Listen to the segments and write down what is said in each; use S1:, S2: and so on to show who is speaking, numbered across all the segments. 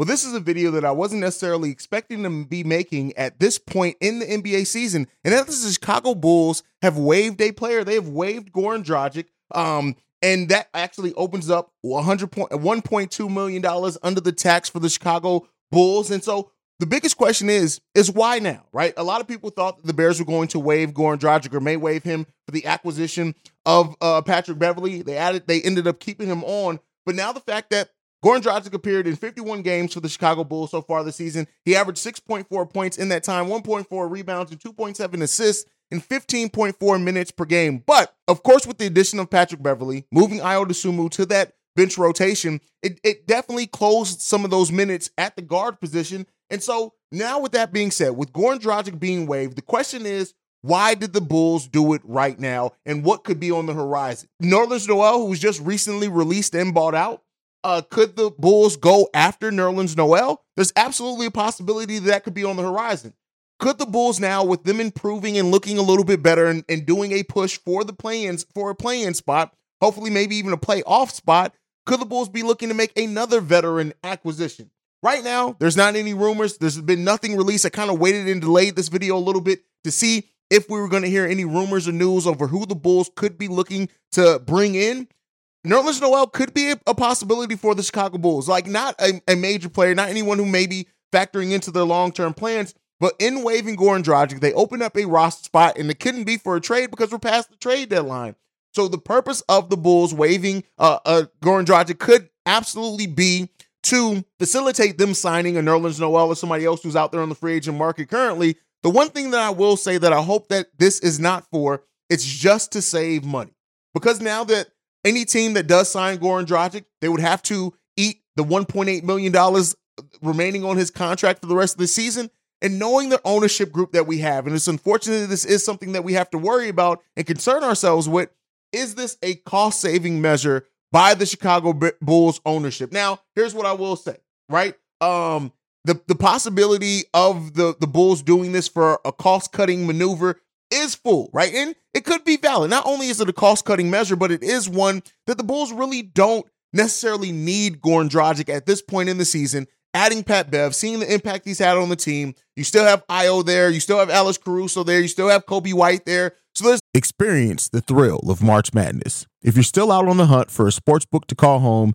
S1: Well, this is a video that I wasn't necessarily expecting to be making at this point in the NBA season. And that is the Chicago Bulls have waived a player. They have waived Goran Dragic. Um, and that actually opens up 100 point, 1.2 million dollars under the tax for the Chicago Bulls. And so the biggest question is is why now, right? A lot of people thought the Bears were going to waive Goran Dragic or may waive him for the acquisition of uh, Patrick Beverley. They added, they ended up keeping him on, but now the fact that Goran Dragic appeared in 51 games for the Chicago Bulls so far this season. He averaged 6.4 points in that time, 1.4 rebounds, and 2.7 assists in 15.4 minutes per game. But of course, with the addition of Patrick Beverley, moving Ayo Dosunmu to that bench rotation, it, it definitely closed some of those minutes at the guard position. And so now, with that being said, with Goran Dragic being waived, the question is, why did the Bulls do it right now? And what could be on the horizon? Nerlens Noel, who was just recently released and bought out, uh, could the Bulls go after Nerlens Noel? There's absolutely a possibility that, that could be on the horizon. Could the Bulls now, with them improving and looking a little bit better and, and doing a push for the play-ins for a play-in spot, hopefully maybe even a playoff spot, could the Bulls be looking to make another veteran acquisition? Right now, there's not any rumors. There's been nothing released. I kind of waited and delayed this video a little bit to see if we were going to hear any rumors or news over who the Bulls could be looking to bring in. Nerlens Noel could be a, a, possibility for the Chicago Bulls. Like, not a, a, major player, not anyone who may be factoring into their long term plans, but in waiving Goran Dragic, they opened up a roster spot, and it couldn't be for a trade because we're past the trade deadline. So the purpose of the Bulls waiving uh, uh, Goran Dragic could absolutely be to facilitate them signing a Nerlens Noel or somebody else who's out there on the free agent market currently. The one thing that I will say that I hope that this is not for, it's just to save money. Because now that any team that does sign Goran Dragic, they would have to eat the $1.8 million remaining on his contract for the rest of the season. And knowing the ownership group that we have, and it's unfortunate this is something that we have to worry about and concern ourselves with, is this a cost saving measure by the Chicago Bulls ownership? Now, here's what I will say, right? Um, the, the possibility of the, the Bulls doing this for a cost cutting maneuver is full, right? And it could be valid. Not only is it a cost cutting measure, but it is one that the Bulls really don't necessarily need Goran Dragic at this point in the season. Adding Pat Bev, seeing the impact he's had on the team. You still have Ayo there. You still have Alex Caruso there. You still have Coby White there. So there's experience the thrill of March Madness. If you're still out on the hunt for a sports book to call home,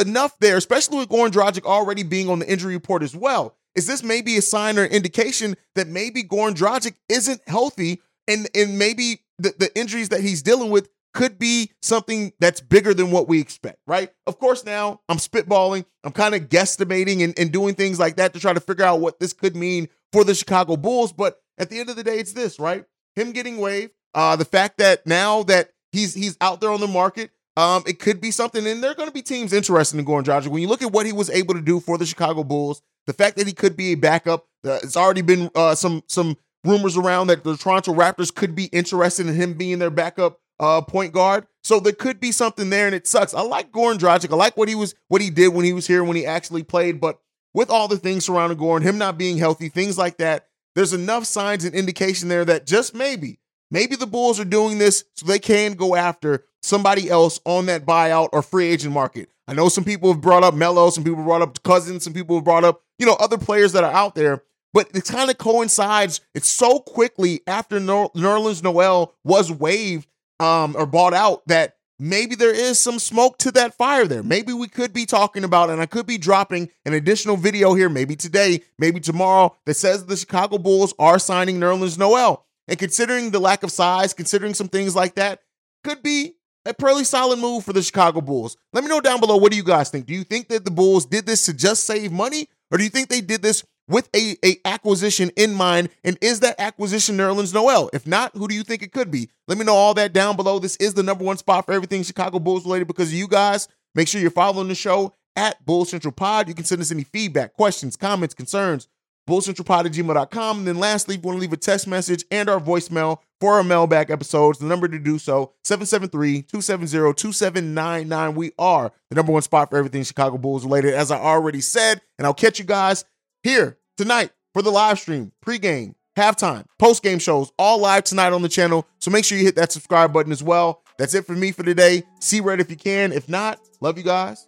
S1: enough there, especially with Goran Dragic already being on the injury report as well. Is this maybe a sign or indication that maybe Goran Dragic isn't healthy and, and maybe the, the injuries that he's dealing with could be something that's bigger than what we expect, right? Of course, now I'm spitballing, I'm kind of guesstimating and, and doing things like that to try to figure out what this could mean for the Chicago Bulls. But at the end of the day, it's this, right? Him getting waived, uh, the fact that now that he's he's out there on the market, um, it could be something, and there are going to be teams interested in Goran Dragic. When you look at what he was able to do for the Chicago Bulls, The fact that he could be a backup, uh, it's already been uh, some some rumors around that the Toronto Raptors could be interested in him being their backup uh, point guard. So there could be something there, and it sucks. I like Goran Dragic. I like what he was, what he did when he was here, when he actually played. But with all the things surrounding Goran, him not being healthy, things like that, there's enough signs and indication there that just maybe, maybe the Bulls are doing this so they can go after somebody else on that buyout or free agent market. I know some people have brought up Melo, some people brought up Cousins, some people have brought up, you know, other players that are out there but it kind of coincides. It's so quickly after Nerlens Noel was waived um, or bought out that maybe there is some smoke to that fire there. Maybe we could be talking about, and I could be dropping an additional video here, maybe today, maybe tomorrow, that says the Chicago Bulls are signing Nerlens Noel. And considering the lack of size, considering some things like that, could be a pretty solid move for the Chicago Bulls. Let me know down below what do you guys think? Do you think that the Bulls did this to just save money? Or do you think they did this with a, a acquisition in mind? And is that acquisition Nerlens Noel? If not, who do you think it could be? Let me know all that down below. This is the number one spot for everything Chicago Bulls related because of you guys. Make sure you're following the show at Bull Central Pod. You can send us any feedback, questions, comments, concerns, bullcentralpod at gmail.com. And then lastly, if you want to leave a text message and our voicemail for our mailbag episodes, the number to do so, 773-270-2799. We are the number one spot for everything Chicago Bulls related, as I already said. And I'll catch you guys here tonight for the live stream, pregame, halftime, postgame shows, all live tonight on the channel. So make sure you hit that subscribe button as well. That's it for me for today. See red if you can. If not, love you guys.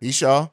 S1: Peace, y'all.